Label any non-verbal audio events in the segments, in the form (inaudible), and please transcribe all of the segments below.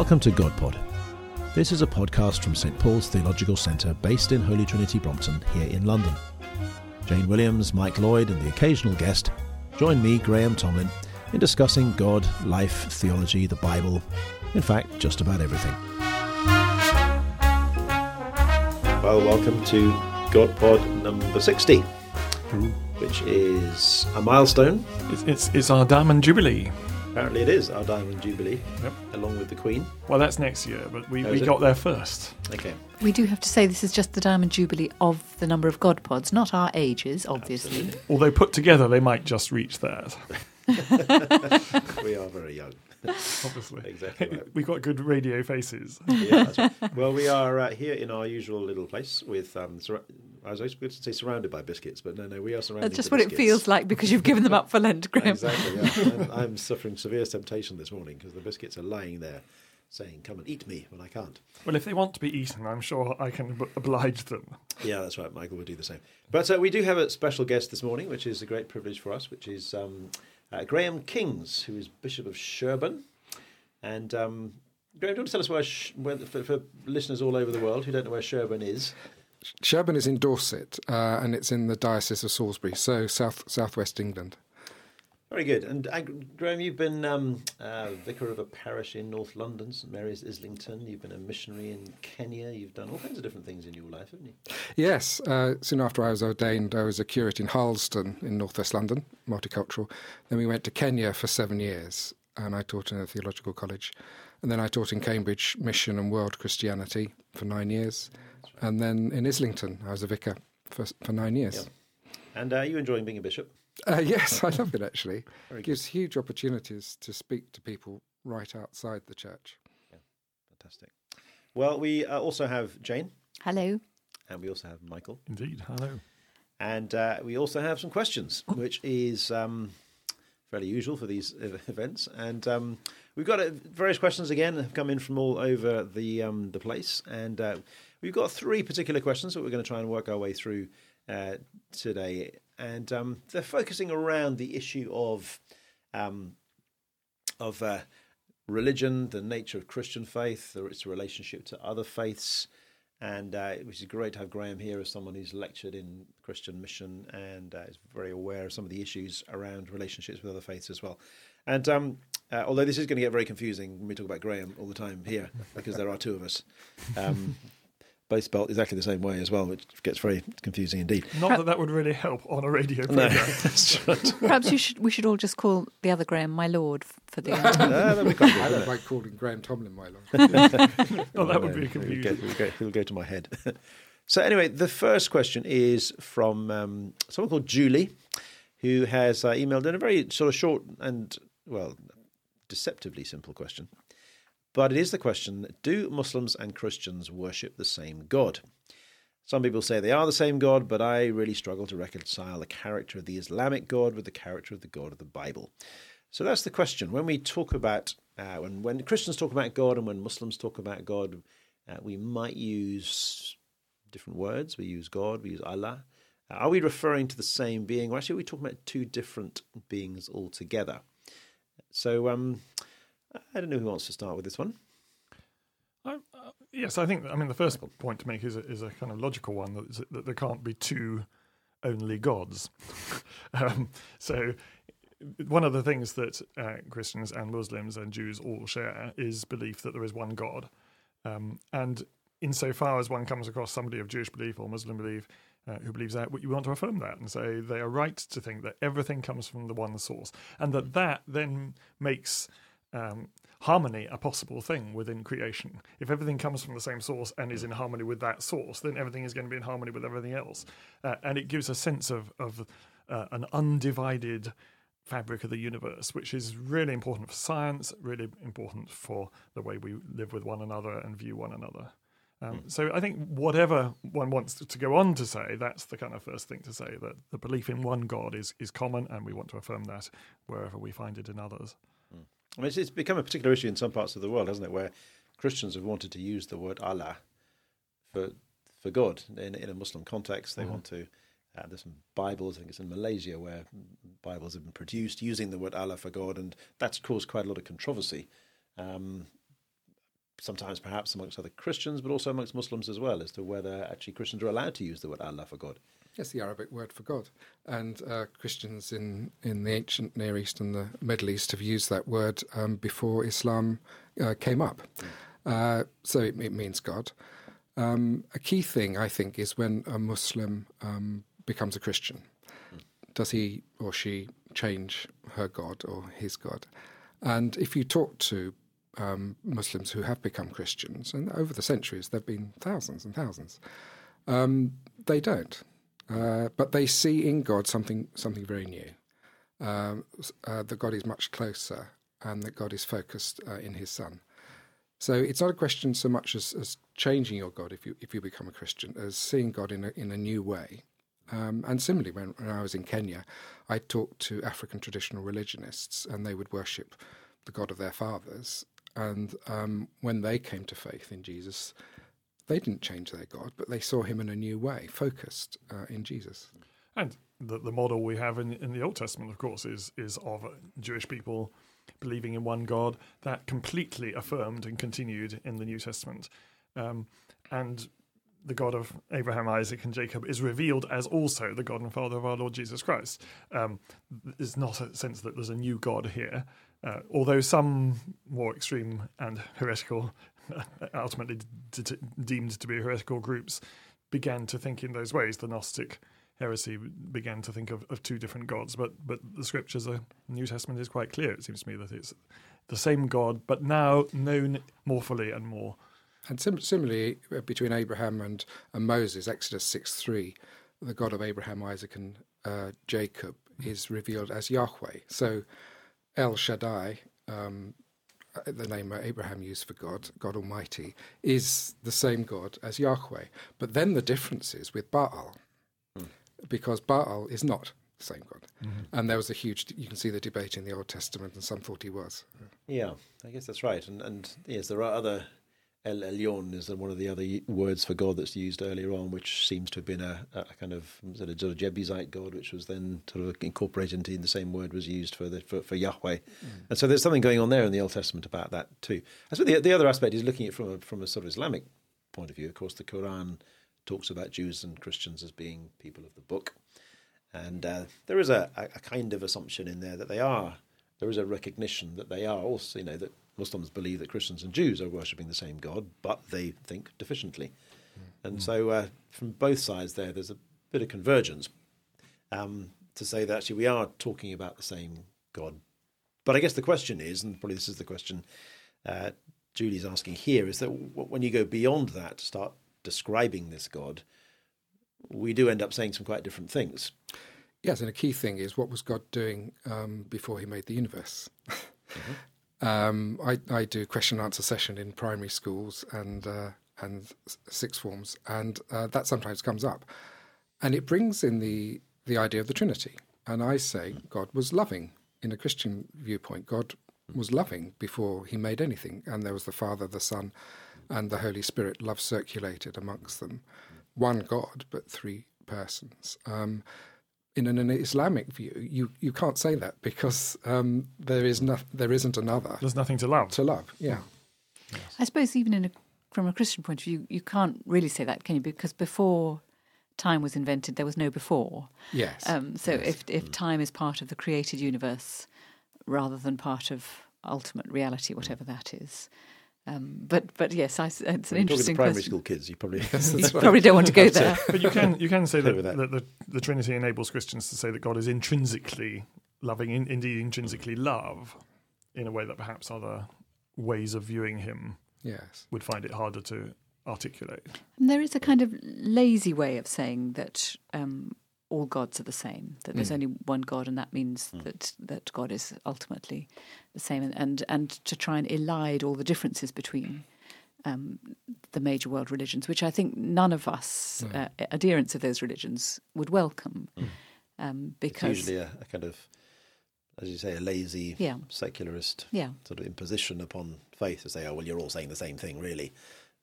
Welcome to GodPod. This is a podcast from St Paul's Theological Centre based in Holy Trinity Brompton here in London. Jane Williams, Mike Lloyd, and the occasional guest join me, Graham Tomlin, in discussing God, life, theology, the Bible, in fact, just about everything. Well, welcome to GodPod number 60, which is a milestone. It's, it's, it's our Diamond Jubilee. Apparently, it is our Diamond Jubilee, Yep. along with the Queen. Well, that's next year, but we, Oh, we got there first. Okay. We do have to say this is just the Diamond Jubilee of the number of God pods, not our ages, obviously. Although put together, they might just reach that, (laughs) we are very young. obviously. Exactly right. (laughs) we got good radio faces. yeah, that's right. Well, we are uh, here in our usual little place with. Um, sur- I was going to say surrounded by biscuits, but no, no, we are surrounded. By biscuits. That's just by what it feels like because you've given them up for Lent, Graham. Exactly. Yeah. (laughs) I'm, I'm suffering severe temptation this morning because the biscuits are lying there, saying, "Come and eat me," when I can't. Well, if they want to be eaten, I'm sure I can b- oblige them. Yeah, that's right. Michael would do the same. But uh, we do have a special guest this morning, which is a great privilege for us, which is um, uh, Graham Kings, who is Bishop of Sherborne. And um, Graham, do you want to tell us where, where for, for listeners all over the world who don't know where Sherborne is? Sherborne is in Dorset, uh, and it's in the Diocese of Salisbury, so south southwest England. Very good. And uh, Graham, you've been um, uh, vicar of a parish in North London, St Mary's Islington. You've been a missionary in Kenya. You've done all kinds of different things in your life, haven't you? Yes, uh, soon after I was ordained, I was a curate in Harlesden in northwest London, multicultural. Then we went to Kenya for seven years, and I taught in a theological college. And then I taught in Cambridge Mission and World Christianity for nine years. And then in Islington, I was a vicar for, for nine years. Yep. And uh, are you enjoying being a bishop? Uh, yes, I love it actually. Very It good. gives huge opportunities to speak to people right outside the church. Fantastic. Well, we uh, also have Jane, Hello. and we also have Michael. Indeed. Hello. And uh, we also have some questions, which is um, fairly usual for these events. And um, we've got uh, various questions again have come in from all over the um, the place. And uh, we've got three particular questions that we're going to try and work our way through uh, today. And um, they're focusing around the issue of um, of uh, religion, the nature of Christian faith, or its relationship to other faiths, and uh, which is great to have Graham here as someone who's lectured in Christian mission and uh, is very aware of some of the issues around relationships with other faiths as well. And um, uh, although this is going to get very confusing when we talk about Graham all the time here, because there are two of us, um, both spelt exactly the same way as well, which gets very confusing indeed. Not that that would really help on a radio program. (laughs) that's right. Perhaps you should, we should all just call the other Graham my lord for the. (laughs) Ah, that'd be quite good, I don't it? like calling Graham Tomlin my lord. (laughs) Oh, that would be He'll confusing. go, he'll go- he'll go to my head. so anyway, the first question is from um, someone called Julie, who has uh, emailed in a very sort of short and well, deceptively simple question. But it is the question: Do Muslims and Christians worship the same God? Some people say they are the same God, but I really struggle to reconcile the character of the Islamic God with the character of the God of the Bible. So that's the question. When we talk about, uh, when, when Christians talk about God and when Muslims talk about God, uh, we might use different words. We use God, we use Allah. Uh, are we referring to the same being, or actually are we talking about two different beings altogether? So um, I don't know who wants to start with this one. Uh, yes, I think. I mean, the first point to make is a, is a kind of logical one that, that there can't be two only gods. (laughs) um, so, one of the things that uh, Christians and Muslims and Jews all share is belief that there is one God, um, and insofar as one comes across somebody of Jewish belief or Muslim belief uh, who believes that, you want to affirm that and say they are right to think that everything comes from the one source, and that that then makes um, harmony a possible thing within creation. If everything comes from the same source and is in harmony with that source, then everything is going to be in harmony with everything else, uh, and it gives a sense of of uh, an undivided fabric of the universe, which is really important for science, really important for the way we live with one another and view one another. Um, so I think whatever one wants to go on to say, that's the kind of first thing to say that the belief in one God is is common, and we want to affirm that wherever we find it in others. I mean, it's, it's become a particular issue in some parts of the world, hasn't it? Where Christians have wanted to use the word Allah for for God in, in a Muslim context. They want to. Uh, there's some Bibles, I think it's in Malaysia, where Bibles have been produced using the word Allah for God, and that's caused quite a lot of controversy. Um, sometimes perhaps amongst other Christians, but also amongst Muslims as well, as to whether actually Christians are allowed to use the word Allah for God. Yes, the Arabic word for God. And uh, Christians in, in the ancient Near East and the Middle East have used that word um, before Islam uh, came up. Uh, so it, it, means God. Um, a key thing, I think, is when a Muslim um, becomes a Christian. Does he or she change her God or his God? And if you talk to um, Muslims who have become Christians, and over the centuries there have been thousands and thousands, um, they don't. Uh, but they see in God something something very new. Um, uh, that God is much closer, and that God is focused uh, in His Son. So it's not a question so much as, as changing your God if you if you become a Christian, as seeing God in a, in a new way. Um, and similarly, when, when I was in Kenya, I talked to African traditional religionists, and they would worship the God of their fathers. And um, when they came to faith in Jesus, they didn't change their God, but they saw him in a new way, focused uh, in Jesus. And the, the model we have in, in the Old Testament, of course, is is of Jewish people believing in one God that completely affirmed and continued in the New Testament. Um, and the God of Abraham, Isaac, and Jacob is revealed as also the God and Father of our Lord Jesus Christ. Um, it's not a sense that there's a new God here, uh, although some more extreme and heretical (laughs) ultimately deemed to be heretical groups began to think in those ways. The Gnostic heresy began to think of, of two different gods, but but the scriptures, the New Testament is quite clear. It seems to me that it's the same God, but now known more fully and more. And sim- similarly, uh, between Abraham and, and Moses, Exodus six three, the God of Abraham, Isaac, and uh, Jacob is revealed as Yahweh. So El Shaddai, um, uh, the name Abraham used for God, God Almighty, is the same God as Yahweh. But then the difference is with Baal, mm. because Baal is not the same God. Mm-hmm. And there was a huge, you can see the debate in the Old Testament, and some thought he was. Yeah, I guess that's right. And, and yes, there are other El Elyon is one of the other words for God that's used earlier on, which seems to have been a, a kind of sort of Jebusite God, which was then sort of incorporated into the same word was used for the, for, for Yahweh. Mm. And so there's something going on there in the Old Testament about that too. I suppose the, the other aspect is looking at it from a, from a sort of Islamic point of view. Of course, the Quran talks about Jews and Christians as being people of the book, and uh, there is a, a kind of assumption in there that they are. There is a recognition that they are also, you know, that Muslims believe that Christians and Jews are worshipping the same God, but they think deficiently. Mm. And so, uh, from both sides, there, there's a bit of convergence um, to say that actually we are talking about the same God. But I guess the question is, and probably this is the question uh, Julie's asking here, is that when you go beyond that to start describing this God, we do end up saying some quite different things. Yes, and a key thing is what was God doing um, before he made the universe? Mm-hmm. (laughs) Um, I, I, do question and answer session in primary schools and uh, and sixth forms, and uh, that sometimes comes up, and it brings in the the idea of the Trinity. And I say God was loving in a Christian viewpoint. God was loving before He made anything, and there was the Father, the Son, and the Holy Spirit. Love circulated amongst them. One God, but three persons. Um, in an Islamic view, you, you can't say that because um, there is no, there isn't another. There's nothing to love. To love, yeah. Yes. I suppose even a, from a Christian point of view, you can't really say that, can you? Because before time was invented, there was no before. Yes. Um, so yes. if if time is part of the created universe rather than part of ultimate reality, whatever that is, um, but but yes, I, it's an when interesting. primary question. school kids, you probably (laughs) (laughs) you right. probably don't want to go there. (laughs) but you can you can say that, that. that the, the, Trinity enables Christians to say that God is intrinsically loving, in, indeed intrinsically love, in a way that perhaps other ways of viewing Him yes. would find it harder to articulate. And there is a kind of lazy way of saying that um, all gods are the same. That there's mm. only one God, and that means mm. that that God is ultimately the same. And and, and to try and elide all the differences between um, the major world religions, which I think none of us uh, adherents of those religions would welcome, mm. um, because it's usually a, a, kind of, as you say, a lazy yeah. secularist yeah. sort of imposition upon faith to say, "Oh, well, you're all saying the same thing, really."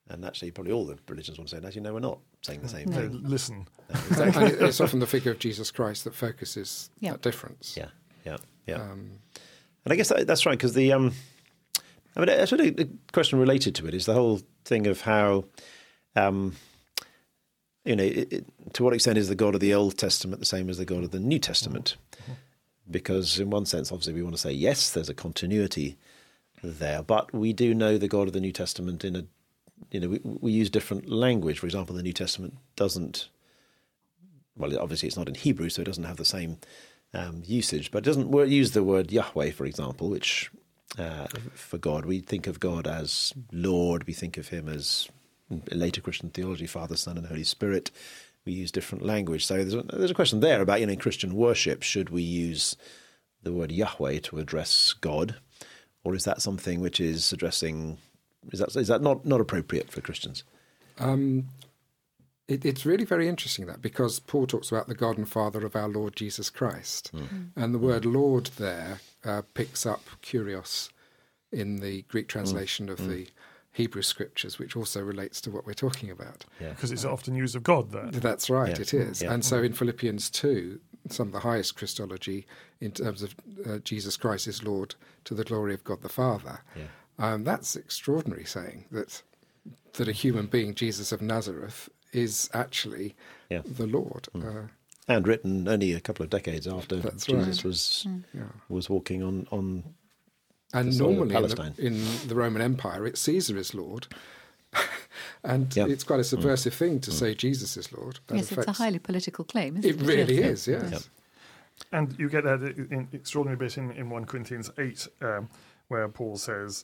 And actually, probably all the religions want to say, actually, no, we're not saying the same no. thing. Listen. exactly. it's often the figure of Jesus Christ that focuses yeah. that difference. Yeah, yeah, yeah. Um, and I guess that, that's right, because the. Um, I mean, that's really a question related to it is the whole thing of how, um, you know, it, it, to what extent is the God of the Old Testament the same as the God of the New Testament? Because in one sense, obviously, we want to say yes, there's a continuity there, but we do know the God of the New Testament in a, you know, we, we use different language. For example, the New Testament doesn't. Well, obviously, it's not in Hebrew, so it doesn't have the same um, usage, but it doesn't use the word Yahweh, for example, which uh, for God we think of God as Lord. We think of Him as later Christian theology, Father, Son, and Holy Spirit. We use different language, so there's a, there's a question there about you know in Christian worship should we use the word Yahweh to address God, or is that something which is addressing is that is that not not appropriate for Christians? Um, it, it's really very interesting that because Paul talks about the God and Father of our Lord Jesus Christ, mm. and the word Lord there uh, picks up kurios in the Greek translation mm. of mm. the Hebrew scriptures, which also relates to what we're talking about. Yeah. Because it's often used of God there. That's right, yeah. it is. Yeah. And so in Philippians 2, some of the highest Christology in terms of uh, Jesus Christ is Lord to the glory of God the Father. Um, that's extraordinary saying that that a human being, Jesus of Nazareth, is actually the Lord. Mm. Uh, and written only a couple of decades after Jesus right. was mm. was walking on on and normally in the, in the, Roman Empire, it's Caesar is Lord. (laughs) and yeah. it's quite a subversive mm. thing to mm. say Jesus is Lord. That yes, affects... it's a highly political claim, it? it? really is, yes. Yeah. And you get that in extraordinary bit in, in 1 Corinthians 8, um, where Paul says,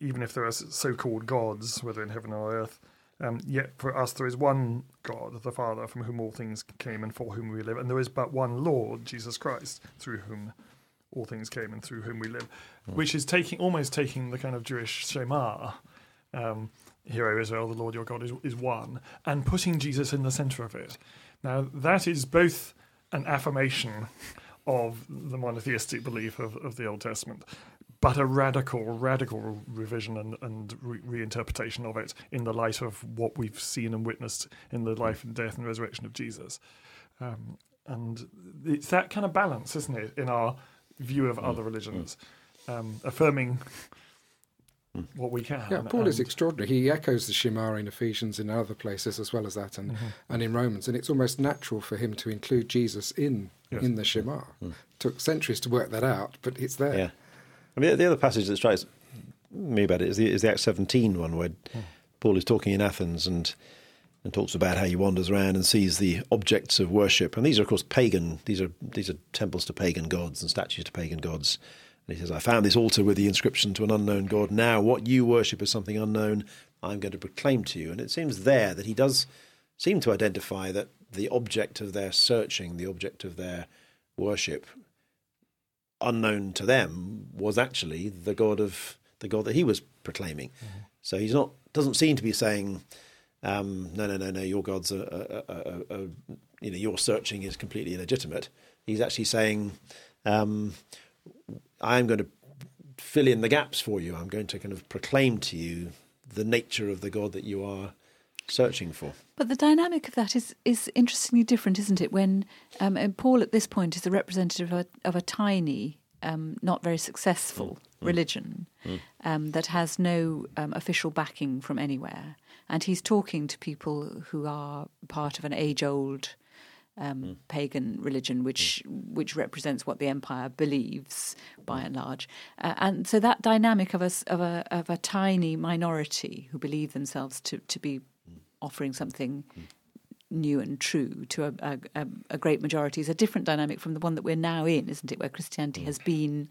even if there are so called gods, whether in heaven or earth, um, yet for us there is one God, the Father, from whom all things came and for whom we live, and there is but one Lord, Jesus Christ, through whom all things came and through whom we live, mm. which is taking almost taking the kind of Jewish Shema, um, Hear, O Israel, the Lord your God is, is one, and putting Jesus in the center of it. Now, that is both an affirmation of the monotheistic belief of, of the Old Testament, but a radical, radical revision and, and re- reinterpretation of it in the light of what we've seen and witnessed in the life and death and resurrection of Jesus. Um, and it's that kind of balance, isn't it, in our view of mm. other religions, um, affirming mm. what we can. Yeah, Paul and, is extraordinary. He echoes the Shema in Ephesians and other places as well as that, and mm-hmm. and in Romans. And it's almost natural for him to include Jesus in yes. in the Shema. Mm. Took centuries to work that out, but it's there. Yeah, I mean the other passage that strikes me about it is the, is the Acts seventeen one where. Paul is talking in Athens and and talks about how he wanders around and sees the objects of worship. And these are, of course, pagan. These are these are temples to pagan gods and statues to pagan gods. And he says, "I found this altar with the inscription to an unknown god. Now, what you worship is something unknown. I'm going to proclaim to you." And it seems there that he does seem to identify that the object of their searching, the object of their worship, unknown to them, was actually the god of the god that he was proclaiming. Mm-hmm. So he's not doesn't seem to be saying um, no, no, no, no, your gods are, you know, your searching is completely illegitimate. He's actually saying, um, I'm going to fill in the gaps for you. I'm going to kind of proclaim to you the nature of the God that you are searching for. But the dynamic of that is is interestingly different, isn't it? When um, Paul at this point is a representative of a, of a tiny, um, not very successful mm. religion mm. Um, that has no um, official backing from anywhere and he's talking to people who are part of an age-old um, mm. pagan religion, which mm. which represents what the empire believes by mm. and large, uh, and so that dynamic of a of a of a tiny minority who believe themselves to to be. Offering something hmm. new and true to a, a, a, great majority is a different dynamic from the one that we're now in, isn't it? Where Christianity hmm. has been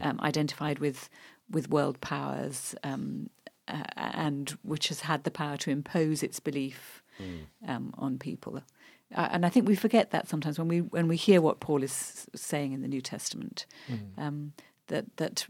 um, identified with with world powers um, uh, and which has had the power to impose its belief mm. um, on people. Uh, and I think we forget that sometimes when we when we hear what Paul is saying in the New Testament, mm. um, that that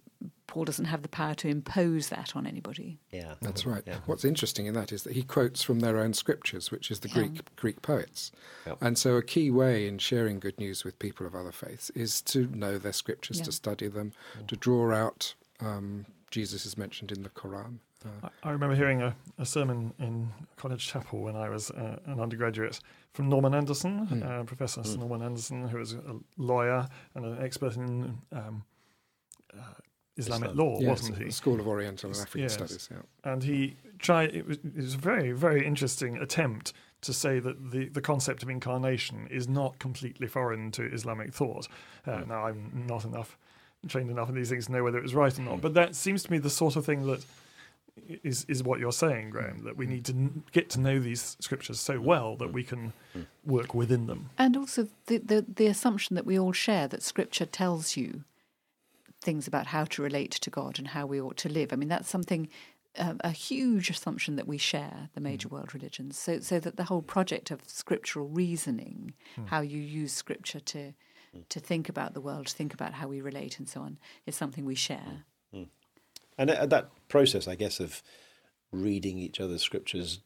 Paul doesn't have the power to impose that on anybody. Yeah, that's right. Yeah. What's interesting in that is that he quotes from their own scriptures, which is the yeah. Greek Greek poets, yep. and so a key way in sharing good news with people of other faiths is to know their scriptures, yeah. to study them, mm. to draw out. Um, Jesus is mentioned in the Quran. Uh, I remember hearing a, a, sermon in College Chapel when I was uh, an undergraduate from Norman Anderson, mm. uh, Professor mm. Norman Anderson, who was a lawyer and an expert in um, uh, Islamic Islam. law, Yes, wasn't he? the School of Oriental and African Yes. Studies. Yeah. and he tried. It was, it was a very, very interesting attempt to say that the, the concept of incarnation is not completely foreign to Islamic thought. Uh, hmm. Now, I'm not enough trained enough in these things to know whether it was right or not, hmm. but that seems to me the sort of thing that is is what you're saying, hmm. Graham. That we need to n- get to know these scriptures so well that we can work within them. And also the, the, the assumption that we all share that Scripture tells you things about how to relate to God and how we ought to live. I mean, that's something, uh, a huge assumption that we share, the major world religions. So, so that the whole project of scriptural reasoning, how you use Scripture to, to think about the world, think about how we relate and so on, is something we share. And uh, that process, I guess, of reading each other's scriptures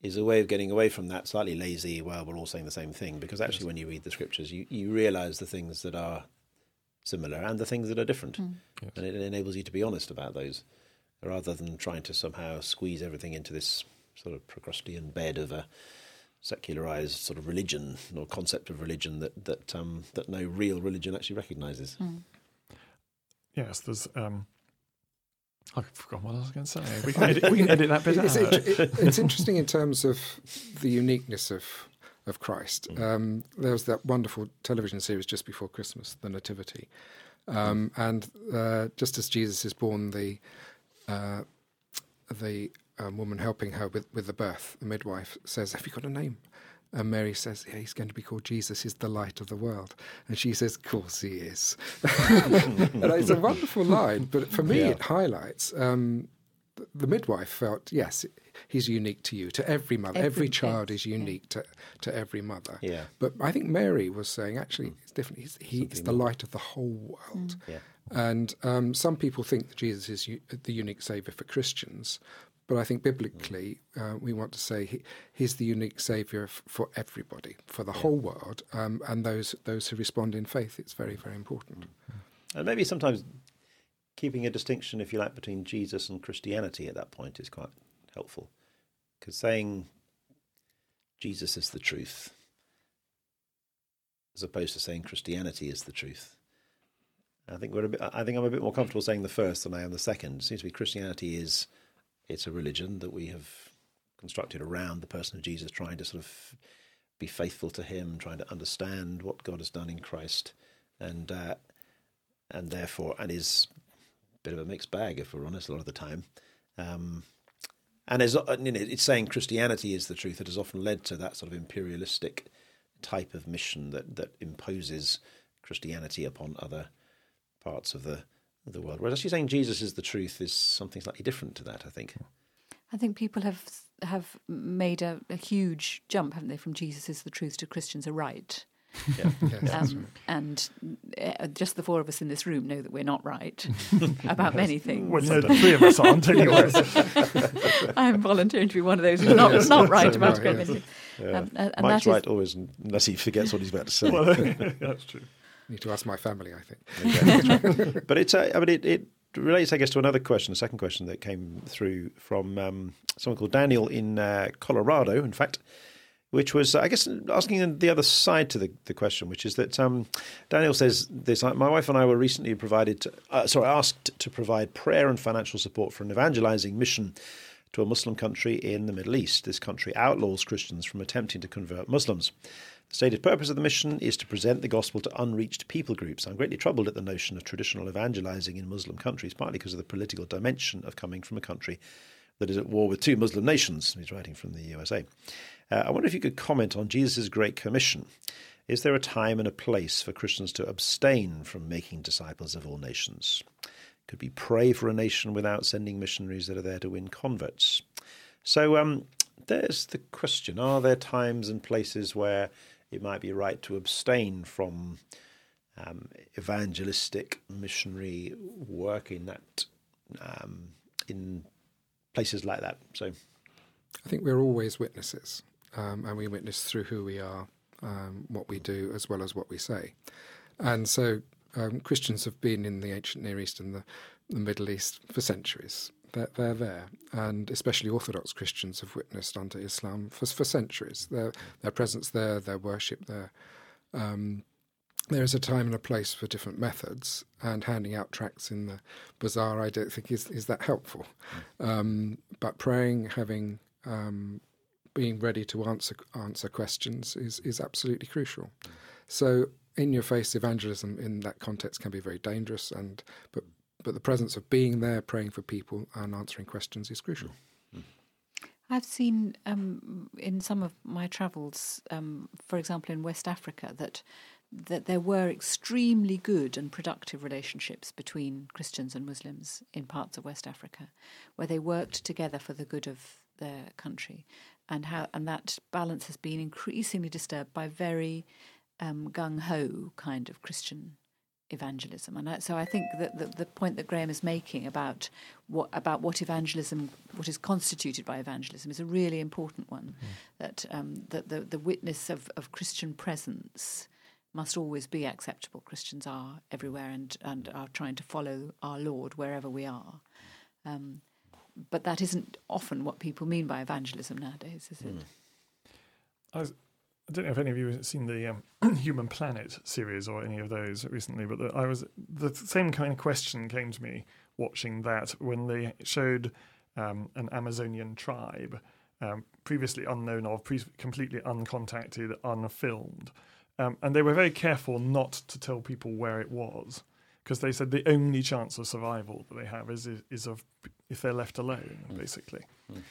is a way of getting away from that slightly lazy, well, we're all saying the same thing. Because actually, when you read the scriptures, you, you realize the things that are similar and the things that are different. And it enables you to be honest about those rather than trying to somehow squeeze everything into this sort of Procrustean bed of a secularized sort of religion or concept of religion that, that, um, that no real religion actually recognizes. Yes, there's. Um, I've forgotten what I was going to say. We can (laughs) edit, we can edit that bit It's, out. it- it- it's interesting in terms of the uniqueness of of Christ. Mm. Um, there was that wonderful television series just before Christmas, The Nativity, um, and uh, just as Jesus is born, the uh, the um, woman helping her with, with the birth, the midwife, says, "Have you got a name?" And Mary says, yeah, he's going to be called Jesus. He's the light of the world. And she says, of course he is. (laughs) and it's a (laughs) wonderful line. But for me, Yeah. it highlights um, th- the midwife felt, yes, he's unique to you, to every mother. Every, Every child is unique to, to every mother. Yeah. But I think Mary was saying, actually, it's different. He's, he is the light of the whole world. Yeah. And um, some people think that Jesus is u- the unique saviour for Christians, but I think biblically uh, we want to say he, he's the unique saviour f- for everybody, for the whole world, um, and those those who respond in faith. It's very very important. And maybe sometimes keeping a distinction, if you like, between Jesus and Christianity at that point is quite helpful. Because saying Jesus is the truth, as opposed to saying Christianity is the truth. I think we're a bit, I think I'm a bit more comfortable saying the first than I am the second. It seems to be Christianity is it's a religion that we have constructed around the person of Jesus, trying to sort of be faithful to Him, trying to understand what God has done in Christ, and uh, and therefore, and is a bit of a mixed bag, if we're honest, a lot of the time. Um, and is, uh, you know, it's saying Christianity is the truth that has often led to that sort of imperialistic type of mission that, that imposes Christianity upon other parts of the the world. Whereas actually saying Jesus is the truth is something slightly different to that, I think. I think people have have made a, a huge jump, haven't they, from Jesus is the truth to Christians are right. Yeah. (laughs) Yes, that's Um, and uh, just the four of us in this room know that we're not right (laughs) about many things. Well, you know, the three of us aren't (laughs) anyway. I'm volunteering to be one of those who's not, not right about Right, great many things. Yeah. Um, uh, Mike's that is- right always, unless he forgets what he's about to say. well, that's true. Need to ask my family, I think. but it's uh, I mean it, it relates I guess to another question, a second question that came through from um, someone called Daniel in uh, Colorado, in fact, which was I guess asking the other side to the, the question, which is that um, Daniel says this: my wife and I were recently provided, to, uh, sorry, asked to provide prayer and financial support for an evangelizing mission. To a Muslim country in the Middle East. This country outlaws Christians from attempting to convert Muslims. The stated purpose of the mission is to present the gospel to unreached people groups. I'm greatly troubled at the notion of traditional evangelizing in Muslim countries, partly because of the political dimension of coming from a country that is at war with two Muslim nations. He's writing from the USA. Uh, I wonder if you could comment on Jesus' Great Commission. Is there a time and a place for Christians to abstain from making disciples of all nations? Could we pray for a nation without sending missionaries that are there to win converts? So um, there's the question Are there times and places where it might be right to abstain from um, evangelistic missionary work in that um, in places like that? So I think we're always witnesses, um, and we witness through who we are, um, what we do, as well as what we say. And so um, Christians have been in the ancient Near East and the, the Middle East for centuries. They're, they're there, and especially Orthodox Christians have witnessed under Islam for, for centuries. Their, their presence there, their worship there. Um, there is a time and a place for different methods, and handing out tracts in the bazaar, I don't think is is that helpful. Um, but praying, having um, being ready to answer answer questions is is absolutely crucial. So, in your face evangelism in that context can be very dangerous, and but but the presence of being there, praying for people, and answering questions is crucial. I've seen um, in some of my travels, um, for example, in West Africa, that that there were extremely good and productive relationships between Christians and Muslims in parts of West Africa, where they worked together for the good of their country, and how and that balance has been increasingly disturbed by very um, gung ho kind of Christian evangelism. And I, so I think that the, the, point that Graham is making about what about what evangelism, what is constituted by evangelism, is a really important one. Mm. That um, that the, the witness of, of Christian presence must always be acceptable. Christians are everywhere and, and are trying to follow our Lord wherever we are. Um, but that isn't often what people mean by evangelism nowadays, is it? Mm. I was I don't know if any of you have seen the um, (clears throat) Human Planet series or any of those recently, but the, I was the same kind of question came to me watching that when they showed um, an Amazonian tribe um, previously unknown of, pre- completely uncontacted, unfilmed, um, and they were very careful not to tell people where it was because they said the only chance of survival that they have is is, is of if they're left alone, mm. basically. Mm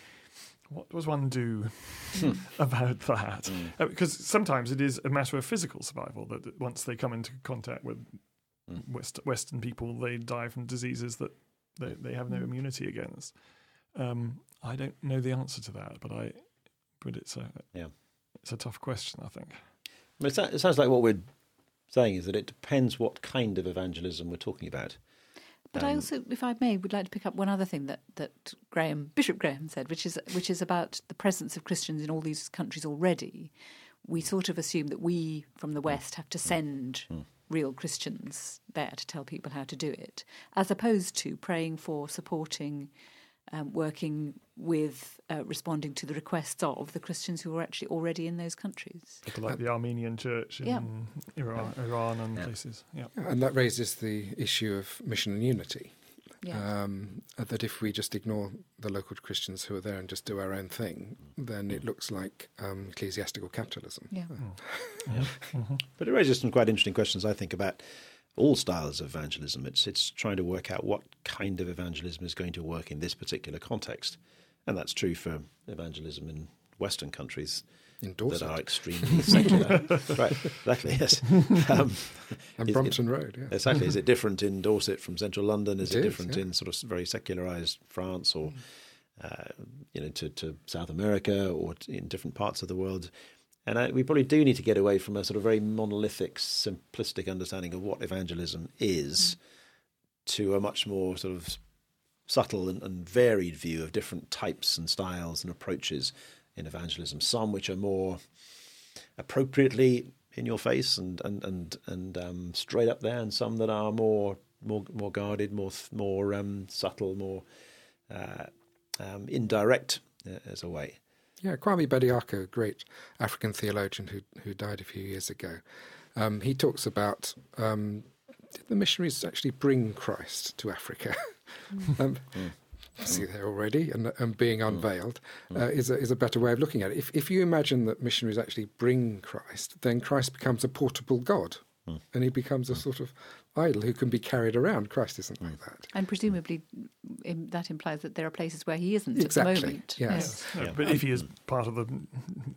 what does one do hmm. (laughs) about that? Mm. Uh, because sometimes it is a matter of physical survival that once they come into contact with mm. West, Western people, they die from diseases that they, they have no hmm. immunity against. Um, I don't know the answer to that, but I, but it's a yeah, it's a tough question. I think. But it sounds like what we're saying is that it depends what kind of evangelism we're talking about. But um, I also, if I may, would like to pick up one other thing that, that Graham, Bishop Graham said, which is which is about the presence of Christians in all these countries already. We sort of assume that we from the West have to send mm. real Christians there to tell people how to do it, as opposed to praying for, supporting, um, working with, uh, responding to the requests of the Christians who are actually already in those countries. like the Armenian Church in yeah. Iran, Iran, and yeah. places. Yeah. And that raises the issue of mission and unity. Yeah. Um, that if we just ignore the local Christians who are there and just do our own thing, then it looks like um, ecclesiastical capitalism. Yeah. Oh. (laughs) yeah. Mm-hmm. But it raises some quite interesting questions, I think, about all styles of evangelism. It's it's trying to work out what kind of evangelism is going to work in this particular context, and that's true for evangelism in Western countries that are extremely secular. (laughs) right, exactly. Yes, (laughs) um, and Brompton Road. Yeah. Exactly. Is it different in Dorset from central London? Is it, it is, different yeah. in sort of very secularized France or? Uh, you know, to, to South America or in different parts of the world. And I, we probably do need to get away from a sort of very monolithic, simplistic understanding of what evangelism is mm. to a much more sort of subtle and, and, varied view of different types and styles and approaches in evangelism. Some which are more appropriately in your face and and and and um, straight up there, and some that are more more more guarded, more more um, subtle, more uh, um, indirect uh, as a way. Yeah, Kwame Bediako, great African theologian who who died a few years ago, um, he talks about um, the missionaries actually bring Christ to Africa. Mm. (laughs) um, mm. See there already, and, and being mm. unveiled mm. uh, is a, is a better way of looking at it. If if you imagine that missionaries actually bring Christ, then Christ becomes a portable God, and he becomes a sort of idol who can be carried around. Christ isn't like that. And presumably, that implies that there are places where he isn't exactly. at the moment. Yes. yes. Yeah. But if he is part of the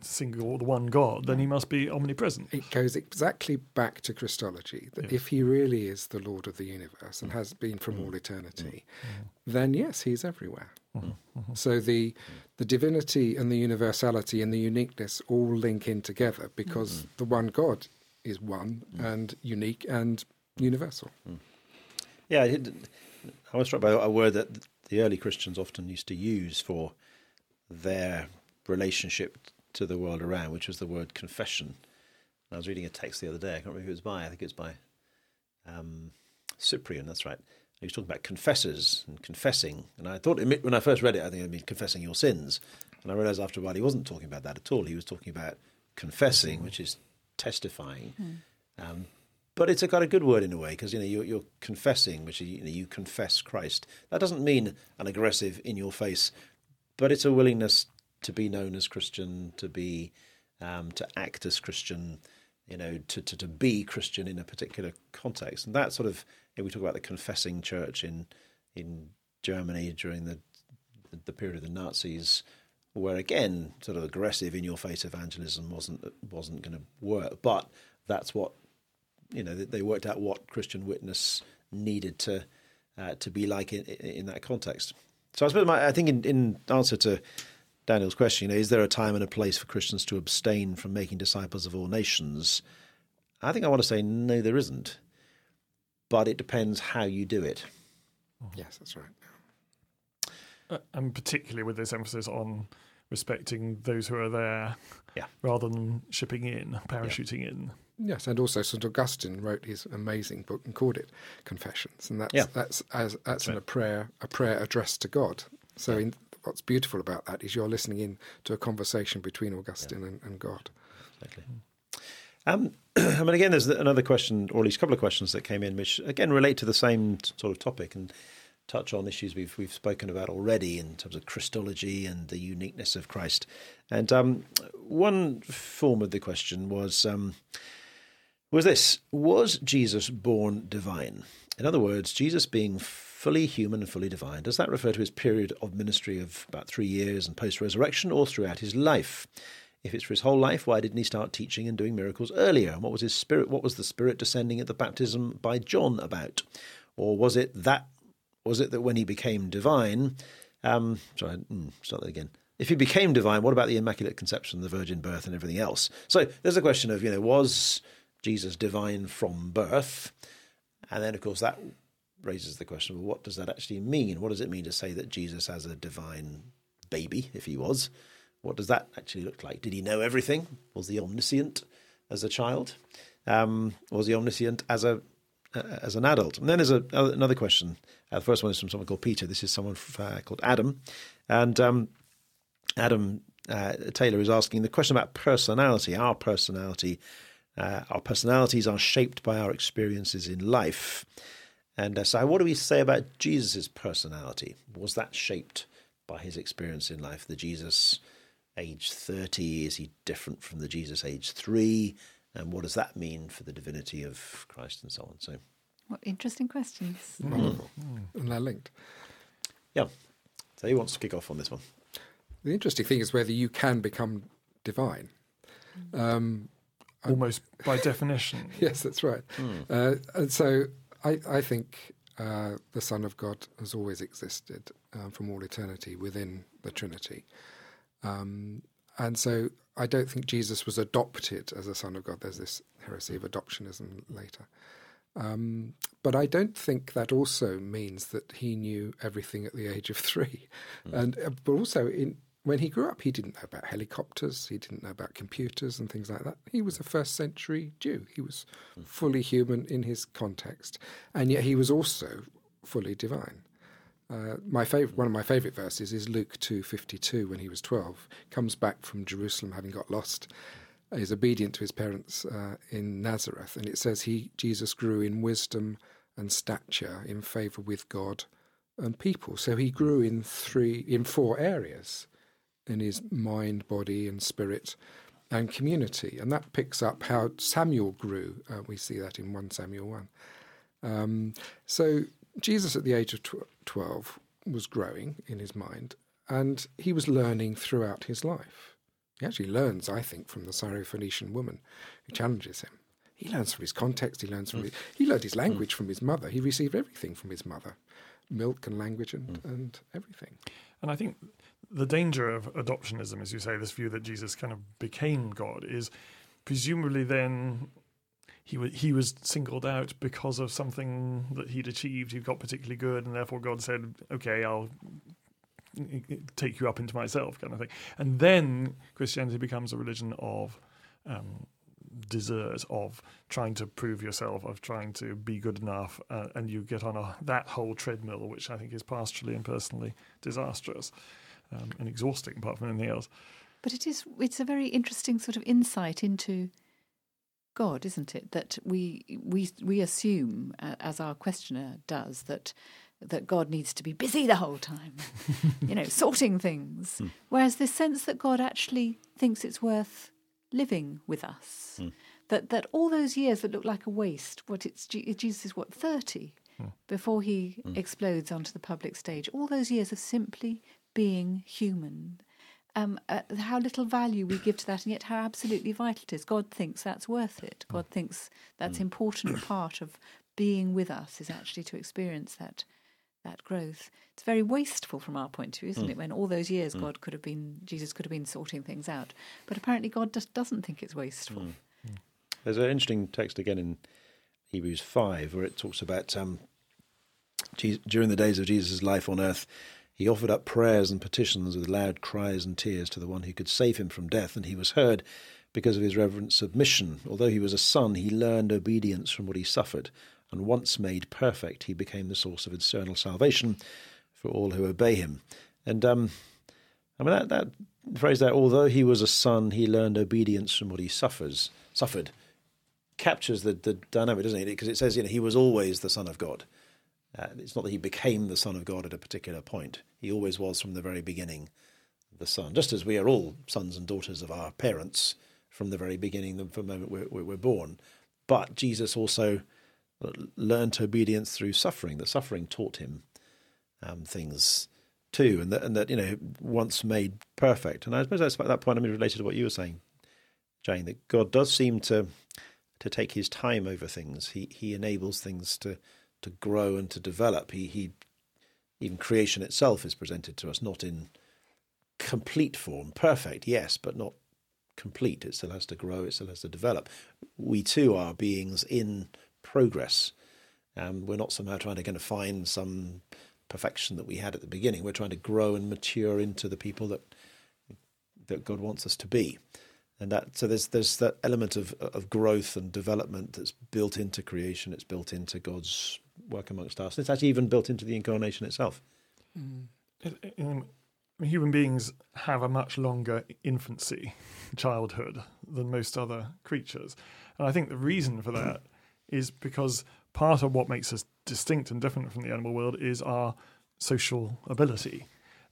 single, the one God, then he must be omnipresent. It goes exactly back to Christology that yes. if he really is the Lord of the universe and mm. has been from all mm. eternity, mm. then yes, he's everywhere. Mm-hmm. mm-hmm. So the the divinity and the universality and the uniqueness all link in together because mm-hmm. the one God is one and unique and universal. Mm. Yeah, I was struck by a word that the early Christians often used to use for their relationship to the world around, which was the word confession. I was reading a text the other day. I can't remember who it was by. I think it was by um, Cyprian. That's right. He was talking about confessors and confessing, and I thought when I first read it, I think it meant confessing your sins, and I realised after a while he wasn't talking about that at all. He was talking about confessing, which is testifying. Mm. Um, but it's a kind of good word in a way because you know you're, you're confessing, which you know you confess Christ. That doesn't mean an aggressive in your face, but it's a willingness to be known as Christian, to be um, to act as Christian, you know, to, to to be Christian in a particular context, and that sort of know, we talk about the confessing church in in Germany during the the period of the Nazis, where again, sort of aggressive in your face evangelism wasn't wasn't going to work, but that's what you know they worked out what Christian witness needed to uh, to be like in, in that context. So I suppose my, I think in, in answer to Daniel's question, you know, is there a time and a place for Christians to abstain from making disciples of all nations? I think I want to say no, there isn't, but it depends how you do it. Yes, that's right. Uh, and particularly with this emphasis on respecting those who are there, Yeah. rather than shipping in, parachuting in. Yes, and also St Augustine wrote his amazing book and called it Confessions, and that's Yeah. that's as that's in right. a prayer a prayer addressed to God. So in, what's beautiful about that is you're listening in to a conversation between Augustine and, and God. Exactly. Um, (clears throat) I mean, again, there's another question, or at least a couple of questions that came in, which again relate to the same t- sort of topic and touch on issues we've we've spoken about already in terms of Christology and the uniqueness of Christ. And um, one form of the question was um, was this: Was Jesus born divine? In other words, Jesus being fully human and fully divine, does that refer to his period of ministry of about three years and post resurrection, or throughout his life? If it's for his whole life, why didn't he start teaching and doing miracles earlier? And what was his spirit? What was the spirit descending at the baptism by John about? Or was it that? Was it that when he became divine? Um, sorry, mm, start that again. If he became divine, what about the immaculate conception, the virgin birth, and everything else? So there's a question of you know was Jesus divine from birth? And then of course that raises the question: well, what does that actually mean? What does it mean to say that Jesus has a divine baby, if he was? What does that actually look like? Did he know everything? Was he omniscient as a child? Um, was he omniscient as a uh, as an adult? And then there's a, another question. Uh, the first one is from someone called Peter. This is someone uh, called Adam, and um, Adam uh, Taylor is asking the question about personality. Our personality, uh, our personalities are shaped by our experiences in life. And uh, so, what do we say about Jesus' personality? Was that shaped by his experience in life? The Jesus age 30, is he different from the Jesus age 3? And what does that mean for the divinity of Christ and so on? So, What interesting questions. Wonderful. And they're linked. yeah. So, who wants to kick off on this one? The interesting thing is whether you can become divine. Um, Almost by definition. (laughs) yes, that's right. Uh, and so I, I think uh, the Son of God has always existed um, from all eternity within the Trinity. Um, and so I don't think Jesus was adopted as a Son of God. There's this heresy of adoptionism later. Um, but I don't think that also means that he knew everything at the age of three. And uh, but also in when he grew up, he didn't know about helicopters. He didn't know about computers and things like that. He was a first century Jew. He was fully human in his context, and yet he was also fully divine. Uh, my favorite, one of my favorite verses is Luke two fifty two. When he was twelve, comes back from Jerusalem having got lost, is obedient to his parents uh, in Nazareth, and it says he Jesus grew in wisdom and stature, in favour with God and people. So he grew in three, in four areas, in his mind, body, and spirit, and community, and that picks up how Samuel grew. Uh, we see that in one Samuel one. Um, so Jesus, at the age of tw- 12, was growing in his mind and he was learning throughout his life. He actually learns, I think, from the Syrophoenician woman who challenges him. He learns from his context, he learns from his, he learned his language from his mother. He received everything from his mother milk and language and, and everything. And I think the danger of adoptionism, as you say, this view that Jesus kind of became God, is presumably then he was he was singled out because of something that he'd achieved. He got particularly good, and therefore God said, "Okay, I'll." Take you up into myself, kind of thing, and then Christianity becomes a religion of um, desert, of trying to prove yourself, of trying to be good enough, uh, and you get on a, that whole treadmill, which I think is pastorally and personally disastrous um, and exhausting, apart from anything else. But it is it's a very interesting sort of insight into God, isn't it? That we we we assume, uh, as our questioner does, that that God needs to be busy the whole time, (laughs) you know, sorting things. Hmm. Whereas this sense that God actually thinks it's worth living with us. Hmm. That that all those years that look like a waste, what it's Jesus is what thirty before he Hmm. explodes onto the public stage. All those years of simply being human. Um, uh, how little value we give to that, and yet how absolutely vital it is. God thinks that's worth it. God thinks that's important (clears throat) part of being with us is actually to experience that that growth. It's very wasteful from our point of view, isn't it? When all those years God could have been, Jesus could have been sorting things out, but apparently God just doesn't think it's wasteful. There's an interesting text again in Hebrews 5 where it talks about um, Je- during the days of Jesus' life on earth, he offered up prayers and petitions with loud cries and tears to the one who could save him from death, and he was heard because of his reverent submission. Although he was a son, he learned obedience from what he suffered, and once made perfect, he became the source of eternal salvation for all who obey him. And um, I mean that that phrase there, although he was a son, he learned obedience from what he suffers suffered captures the, the dynamic, doesn't it? Because it says, you know, he was always the Son of God. Uh, it's not that he became the Son of God at a particular point. He always was from the very beginning the Son, just as we are all sons and daughters of our parents from the very beginning, from the moment we're, born. But Jesus also learned obedience through suffering. The suffering taught him um, things too, and that, and that you know once made perfect. And I suppose that's at that point. I mean, related to what you were saying, Jane, that God does seem to to take his time over things. He he enables things to to grow and to develop. He he even creation itself is presented to us not in complete form, perfect, yes, but not complete. It still has to grow. It still has to develop. We too are beings in progress. Um, we're not somehow trying to kind of find some perfection that we had at the beginning. We're trying to grow and mature into the people that that God wants us to be and that so there's there's that element of of growth and development that's built into creation. It's built into God's work amongst us. It's actually even built into the incarnation itself. It- it- um, human beings have a much longer infancy, childhood, than most other creatures. And I think the reason for that is because part of what makes us distinct and different from the animal world is our social ability.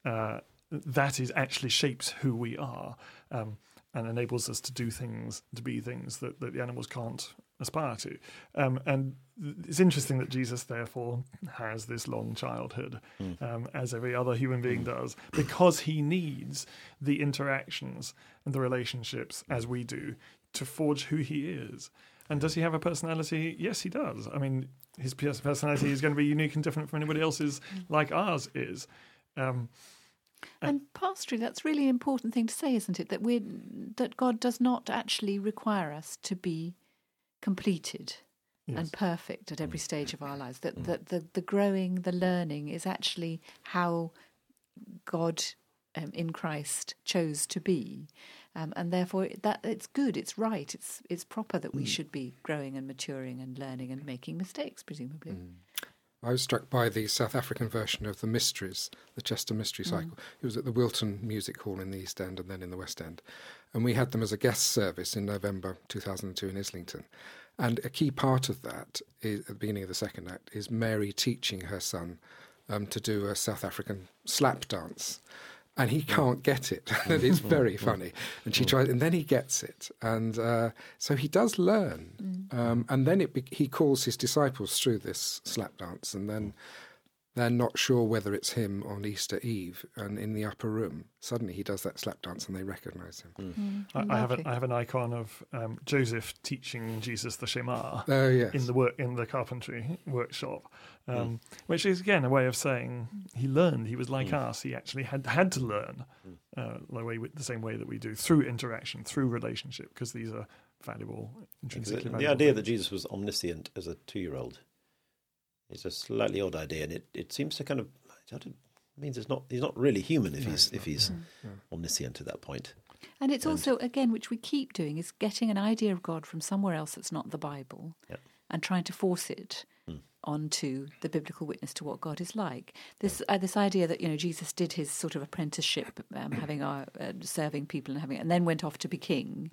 Uh, that is actually shapes who we are um, and enables us to do things, to be things that, that the animals can't aspire to. Um, and it's interesting that Jesus, therefore, has this long childhood, um, as every other human being does, because he needs the interactions and the relationships as we do to forge who he is. And does he have a personality? Yes, he does. I mean, his personality is going to be unique and different from anybody else's, like ours is. Um, And pastorally, that's really an important thing to say, isn't it? That we that God does not actually require us to be completed and perfect at every mm. stage of our mm. lives. That mm. that the, the growing, the learning is actually how God um, in Christ chose to be, um, and therefore that it's good, it's right, it's it's proper that we should be growing and maturing and learning and making mistakes, presumably. I was struck by the South African version of the Mysteries, the Chester Mystery Cycle. It was at the Wilton Music Hall in the East End and then in the West End. And we had them as a guest service in November 2002 in Islington. And a key part of that, is, at the beginning of the second act, is Mary teaching her son um, to do a South African slap dance. And he can't get it. (laughs) and it's very funny. And she tries, and then he gets it. And uh, so he does learn. Um, and then it be- he calls his disciples through this slap dance. And then they're not sure whether it's him on Easter Eve. And in the upper room, suddenly he does that slap dance and they recognize him. I, I have a, I have an icon of um, Joseph teaching Jesus the Shema Oh, yes. in the work in the carpentry workshop, um, which is again a way of saying he learned. He was like us. He actually had had to learn uh, the way the same way that we do through interaction, through relationship, because these are valuable, intrinsically The, valuable. the idea that. Jesus was omniscient as a two-year-old is a slightly odd idea, and it, it seems to kind of it means it's not he's not really human if he's if he's omniscient at that point. And it's also, again, which we keep doing, is getting an idea of God from somewhere else that's not the Bible Yep. and trying to force it Hmm. Onto the biblical witness to what God is like. This uh, this idea that you know Jesus did his sort of apprenticeship, um, having our uh, serving people and having, and then went off to be king,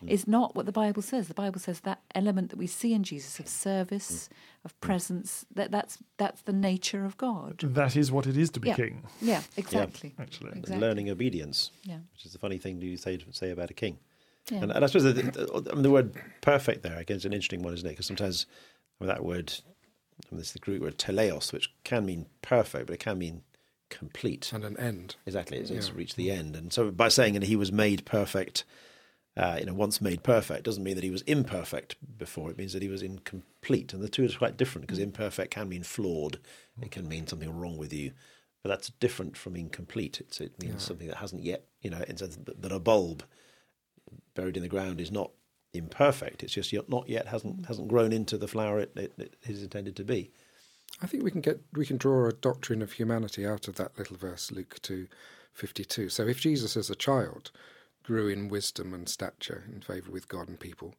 Hmm. is not what the Bible says. The Bible says that element that we see in Jesus of service, Hmm. of presence, that that's that's the nature of God. That is what it is to be Yeah. king, Yeah, (laughs) exactly. actually. And Exactly. learning obedience, Yeah. which is the funny thing you say say about a king. Yeah. And, and I suppose the, the, I mean, the word perfect there again is an interesting one, isn't it? Because sometimes I mean, that word, I mean, this is the Greek word teleos, which can mean perfect, but it can mean complete. and an end. Exactly, it's, it's Yeah. reached the end. And so by saying that he was made perfect, uh, you know, once made perfect, doesn't mean that he was imperfect before. It means that he was incomplete. And the two are quite different because imperfect can mean flawed. It can mean something wrong with you. But that's different from incomplete. It's, it means Yeah. something that hasn't yet, you know, in sense that that a bulb buried in the ground is not imperfect. It's just not yet hasn't hasn't grown into the flower it, it, it is intended to be. I think we can get we can draw a doctrine of humanity out of that little verse, Luke two fifty two. So if Jesus as a child grew in wisdom and stature in favour with God and people,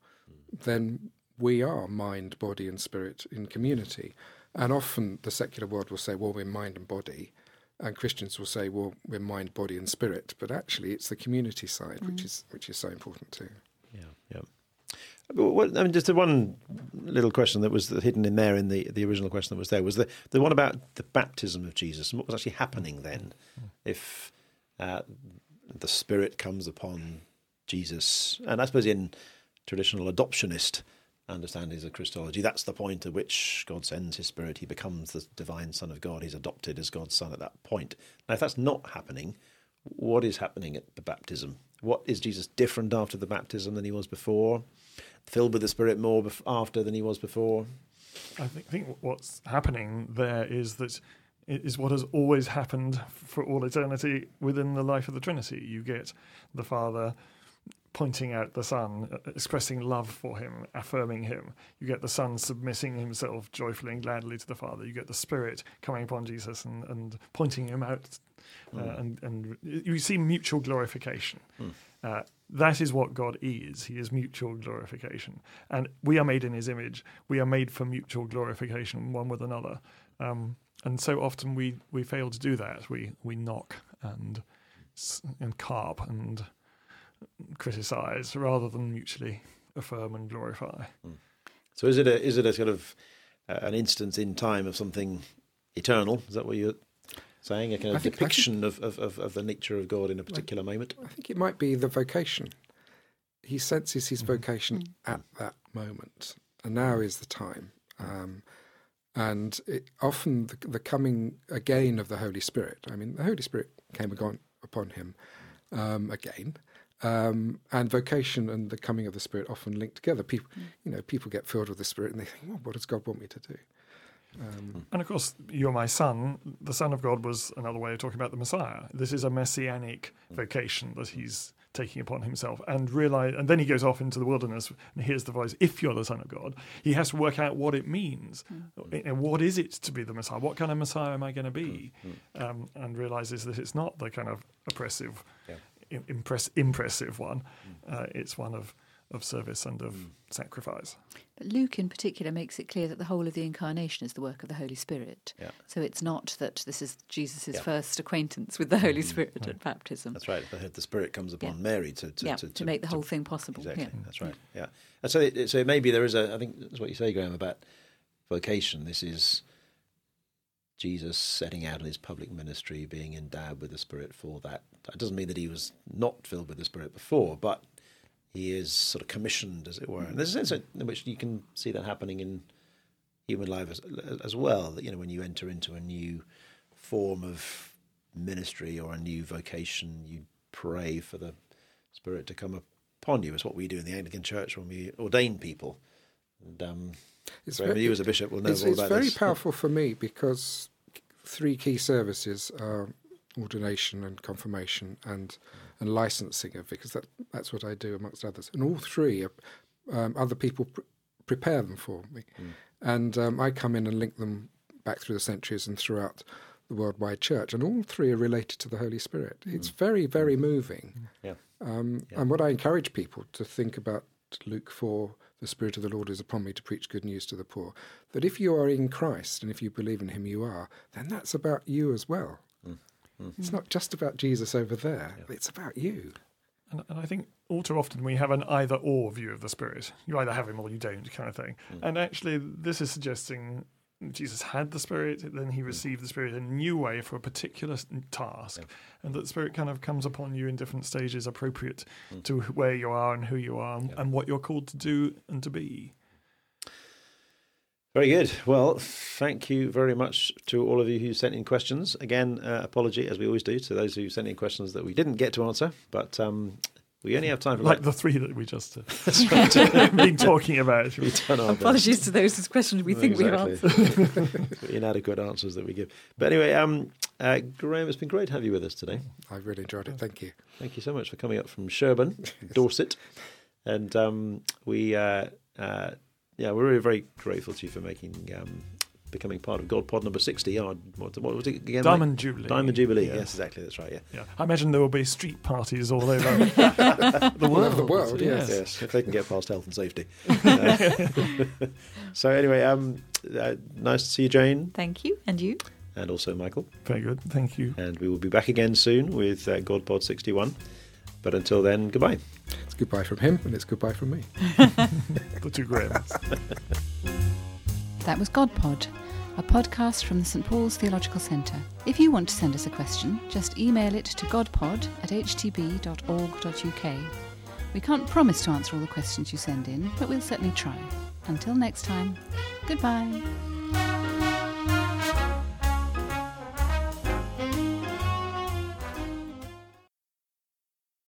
then we are mind, body and spirit in community. And often the secular world will say, Well, we're mind and body and Christians will say, Well, we're mind, body and spirit. But actually it's the community side which mm. is which is so important too. Yeah, yeah. What, I mean, just the one little question that was hidden in there in the, the original question that was there was the, the one about the baptism of Jesus and what was actually happening then. If uh, the Spirit comes upon Jesus, and I suppose in traditional adoptionist understandings of Christology, that's the point at which God sends his Spirit. He becomes the divine Son of God. He's adopted as God's Son at that point. Now, if that's not happening, what is happening at the baptism? What is Jesus different after the baptism than he was before? Filled with the Spirit more bef- after than he was before? I think, think what's happening there is that it is what has always happened for all eternity within the life of the Trinity. You get the Father pointing out the Son, uh, expressing love for him, affirming him. You get the Son submitting himself joyfully and gladly to the Father. You get the Spirit coming upon Jesus and, and pointing him out. Uh, and, and you see mutual glorification. Uh, that is what God is. He is mutual glorification. And we are made in his image. We are made for mutual glorification one with another. Um, and so often we, we fail to do that. We, we knock and, and carp and criticize rather than mutually affirm and glorify. So is it a is it a sort of uh, an instance in time of something eternal? Is that what you're saying? A kind of think- I think- depiction of, of, of, of the nature of God in a particular moment? I think it might be the vocation. He senses his vocation Mm. at that moment, and now is the time. Um, and it, often the, the coming again of the Holy Spirit. I mean, the Holy Spirit came again upon him um, again, um, and vocation and the coming of the Spirit often linked together. People, you know, people get filled with the Spirit and they think, well, "What does God want me to do?" Um, And of course, you're my son. The Son of God was another way of talking about the Messiah. This is a messianic vocation that he's taking upon himself, and realize. And then he goes off into the wilderness and hears the voice. If you're the Son of God, he has to work out what it means. You know, what is it to be the Messiah? What kind of Messiah am I going to be? Um, and realizes that it's not the kind of oppressive, Yeah. impress, impressive one. Uh, it's one of of service and of mm. sacrifice. But Luke, in particular, makes it clear that the whole of the incarnation is the work of the Holy Spirit. Yeah. So it's not that this is Jesus' Yeah. first acquaintance with the Holy mm-hmm. Spirit at mm-hmm. baptism. That's right. The, the Spirit comes upon Yeah. Mary to to, yeah, to, to, make the whole thing possible. Exactly. Yeah. That's right. Mm. Yeah. And so, it, so maybe there is a. I think that's what you say, Graham, about vocation. This is Jesus setting out in his public ministry, being endowed with the Spirit for that. That doesn't mean that he was not filled with the Spirit before, but he is sort of commissioned, as it were. And there's a sense in which you can see that happening in human life as, as well. That you know, when you enter into a new form of ministry or a new vocation, you pray for the Spirit to come upon you. It's what we do in the Anglican Church when we ordain people. And um, it's very- you as a bishop will know it's, all it's about very (laughs) powerful for me because three key services are ordination and confirmation and and licensing of because that that's what I do amongst others. And all three are, um, other people pr- prepare them for me. And um, I come in and link them back through the centuries and throughout the worldwide church and all three are related to the Holy Spirit. It's very very moving. Yeah. Um, And what I encourage people to think about Luke 4, the Spirit of the Lord is upon me to preach good news to the poor, that if you are in Christ and if you believe in him, you are, then that's about you as well. Mm. It's not just about Jesus over there, it's about you. And, and I think all too often we have an either or view of the Spirit. You either have him or you don't, kind of thing. Mm. And actually, this is suggesting Jesus had the Spirit, then he mm. received the Spirit in a new way for a particular s- task. And that the Spirit kind of comes upon you in different stages appropriate to where you are and who you are and, and what you're called to do and to be. Very good. Well, thank you very much to all of you who sent in questions. Again, uh, apology, as we always do, to those who sent in questions that we didn't get to answer, but um, we only have time for Like like the three that we just uh, (laughs) (laughs) been talking about. we've done our best. Apologies to those whose questions we think we've answered. answered. (laughs) Inadequate answers that we give. But anyway, um, uh, Graham, it's been great to have you with us today. I really enjoyed it. Thank you. Thank you so much for coming up from Sherborne, Dorset, and um, we, uh, uh, yeah, we're really very grateful to you for making, um, becoming part of God Pod number sixty. Our, what, what was it again? mate? Diamond Jubilee. Diamond Jubilee. Yeah. Yes, exactly. That's right. Yeah. Yeah. I imagine there will be street parties all over (laughs) (laughs) the All world. over the world, yes. Yes, if they can get past health and safety. (laughs) Uh, so anyway, um, uh, nice to see you, Jane, Thank you. And you? and also Michael. Very good. Thank you. And we will be back again soon with uh, God Pod sixty one. But until then, goodbye. It's goodbye from him and it's goodbye from me. The two Grahams. That was GodPod, a podcast from the St Paul's Theological Centre. If you want to send us a question, just email it to godpod at htb.org.uk. We can't promise to answer all the questions you send in, but we'll certainly try. Until next time, goodbye.